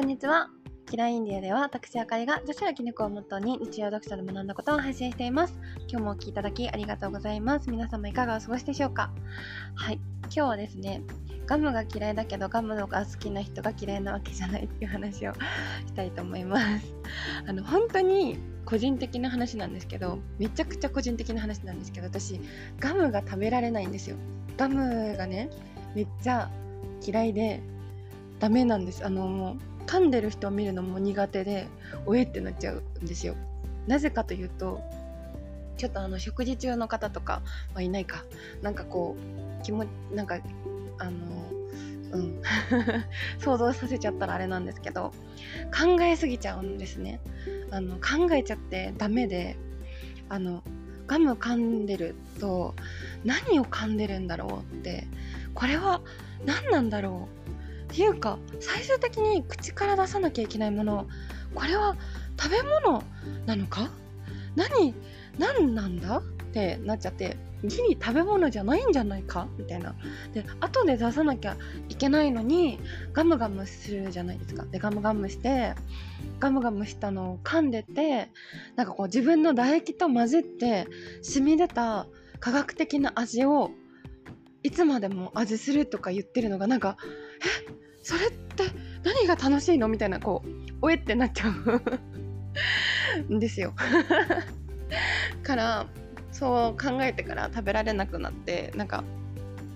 こんにちは。キラインディアでは私あかりが女子の猫をモットーに日常読書で学んだことを配信しています。今日もお聴きいただきありがとうございます。皆様いかがお過ごしでしょうか？はい。今日はですね、ガムが嫌いだけどガムのが好きな人が嫌いなわけじゃないっていう話をしたいと思います。あの、本当に個人的な話なんですけど、めちゃくちゃ個人的な話なんですけど、私、ガムが食べられないんですよ。ガムがね、めっちゃ嫌いで、ダメなんですあのもう噛んでる人を見るのも苦手でおえってなっちゃうんですよ。なぜかというとちょっとあの食事中の方とかはいないか。なんかこう気もなんかあのうん。想像させちゃったらあれなんですけど考えすぎちゃうんですね。あの考えちゃってダメであのガム噛んでると何を噛んでるんだろうってこれは何なんだろうていうか最終的に口から出さなきゃいけないものこれは食べ物なのか？何何なんだ？ってなっちゃってギリ食べ物じゃないんじゃないか？みたいな。で後で出さなきゃいけないのにガムガムするじゃないですか。でガムガムしてガムガムしたのを噛んでてなんかこう自分の唾液と混ぜって染み出た科学的な味をいつまでも味するとか言ってるのがなんかえそれって何が楽しいのみたいなこうおえってなっちゃう。ん ですよ。からそう考えてから食べられなくなってなんか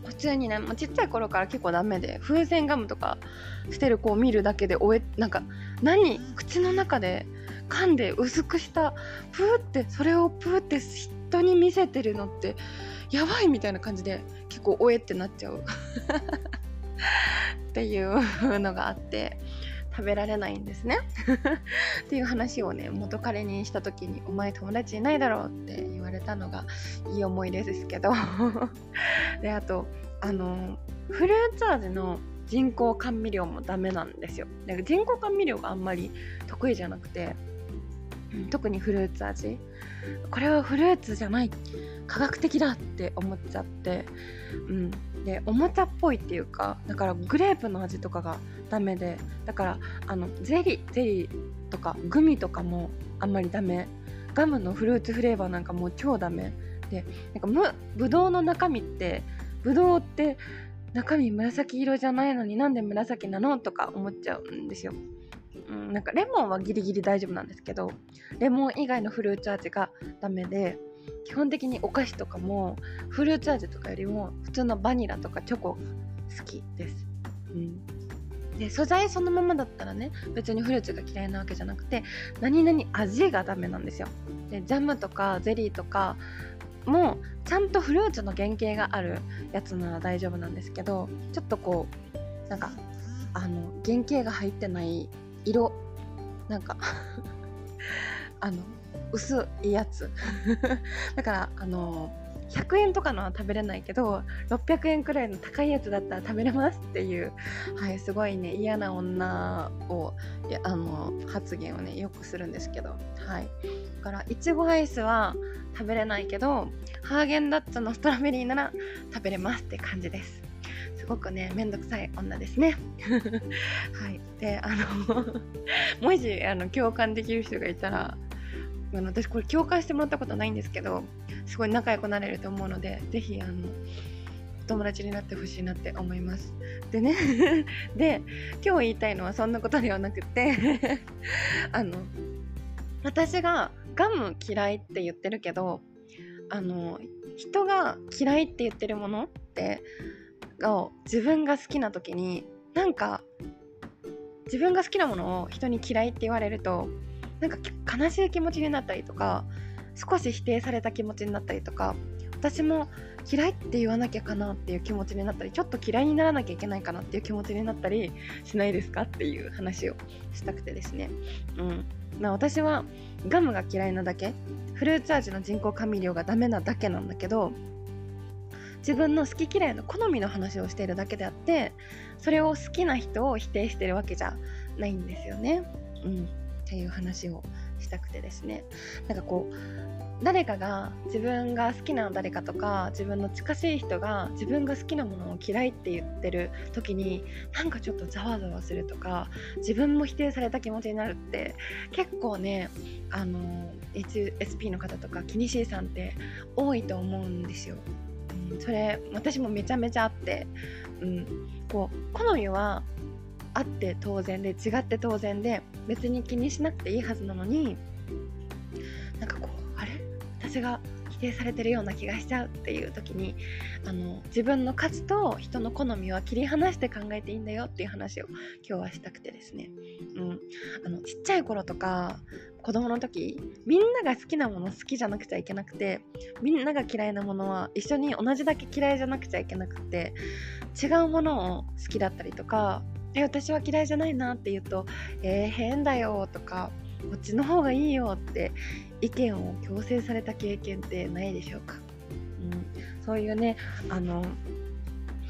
普通にね、ま、ちっちゃい頃から結構ダメで風船ガムとかしてる子を見るだけでおえなんか何口の中で噛んで薄くしたプーってそれをプーって人に見せてるのってやばいみたいな感じで結構おえってなっちゃう。っていうのがあって食べられないんですね。っていう話をね元彼にした時に「お前友達いないだろ」って言われたのがいい思い出ですけど。であとあのフルーツ味の人工甘味料もダメなんですよ。で人工甘味料があんまり得意じゃなくて特にフルーツ味。これはフルーツじゃない。科学的だって思っちゃって、うん、でおもちゃっぽいっていうかだからグレープの味とかがダメで。だからあのゼリーゼリーとかグミとかもあんまりダメ。ガムのフルーツフレーバーなんかもう超ダメ。でなんかむぶどうの中身ってぶどうって中身紫色じゃないのになんで紫なの？とか思っちゃうんですよ。うん、なんかレモンはギリギリ大丈夫なんですけどレモン以外のフルーツ味がダメで基本的にお菓子とかもフルーツ味とかよりも普通のバニラとかチョコ好きです、うん、で素材そのままだったらね別にフルーツが嫌いなわけじゃなくて何々味がダメなんですよ。でジャムとかゼリーとかもちゃんとフルーツの原型があるやつなら大丈夫なんですけどちょっとこうなんかあの原型が入ってない色なんか あの薄いやつ。だからあの100円とかのは食べれないけど600円くらいの高いやつだったら食べれますっていう、はい、すごいね嫌な女をやあの発言をねよくするんですけど、はい、だからいちごアイスは食べれないけどハーゲンダッツのストロベリーなら食べれますって感じです。すごくねめんどくさい女ですね。はい。であの もしあの共感できる人がいたらあの私これ共感してもらったことないんですけどすごい仲良くなれると思うので是非あの友達になってほしいなって思います。でね で今日言いたいのはそんなことではなくてあの私がガム嫌いって言ってるけどあの人が嫌いって言ってるものってを自分が好きな時になんか自分が好きなものを人に嫌いって言われるとなんか悲しい気持ちになったりとか少し否定された気持ちになったりとか私も嫌いって言わなきゃかなっていう気持ちになったりちょっと嫌いにならなきゃいけないかなっていう気持ちになったりしないですかっていう話をしたくてですね。うん。まあ私はガムが嫌いなだけフルーツ味の人工甘味料がダメなだけなんだけど自分の好き嫌いの好みの話をしているだけであってそれを好きな人を否定してるわけじゃないんですよね。うん。っていう話をしたくてですね。なんかこう誰かが自分が好きな誰かとか自分の近しい人が自分が好きなものを嫌いって言ってる時になんかちょっとざわざわするとか自分も否定された気持ちになるって結構ねあの HSP の方とか気にしいさんって多いと思うんですよ。それ私もめちゃめちゃあって、うん、こう好みはあって当然で違って当然で別に気にしなくていいはずなのになんかこうあれ？私が定されてるような気がしちゃうっていう時にあの自分の価値と人の好みは切り離して考えていいんだよっていう話を今日はしたくてですね、うん、あのちっちゃい頃とか子供の時みんなが好きなもの好きじゃなくちゃいけなくてみんなが嫌いなものは一緒に同じだけ嫌いじゃなくちゃいけなくて違うものを好きだったりとかえ私は嫌いじゃないなって言うとえー、変だよとかこっちの方がいいよって意見を強制された経験ってないでしょうか、うん、そういうねあの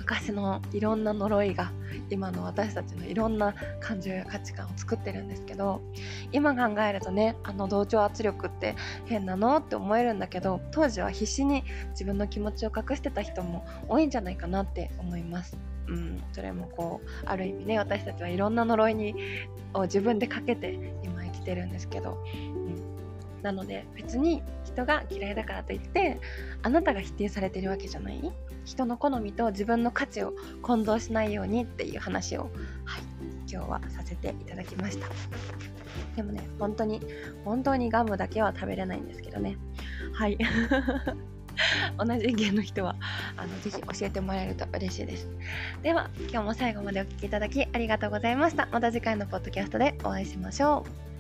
昔のいろんな呪いが今の私たちのいろんな感情や価値観を作ってるんですけど今考えるとねあの同調圧力って変なのって思えるんだけど当時は必死に自分の気持ちを隠してた人も多いんじゃないかなって思います。うん、それもこうある意味ね私たちはいろんな呪いにを自分でかけて今てるんですけど、うん、なので別に人が嫌いだからといってあなたが否定されてるわけじゃない？人の好みと自分の価値を混同しないようにっていう話を、はい、今日はさせていただきました。でもね本当に本当にガムだけは食べれないんですけどね。はい。同じ意見の人はあのぜひ教えてもらえると嬉しいです。では今日も最後までお聴きいただきありがとうございました。また次回のポッドキャストでお会いしましょう。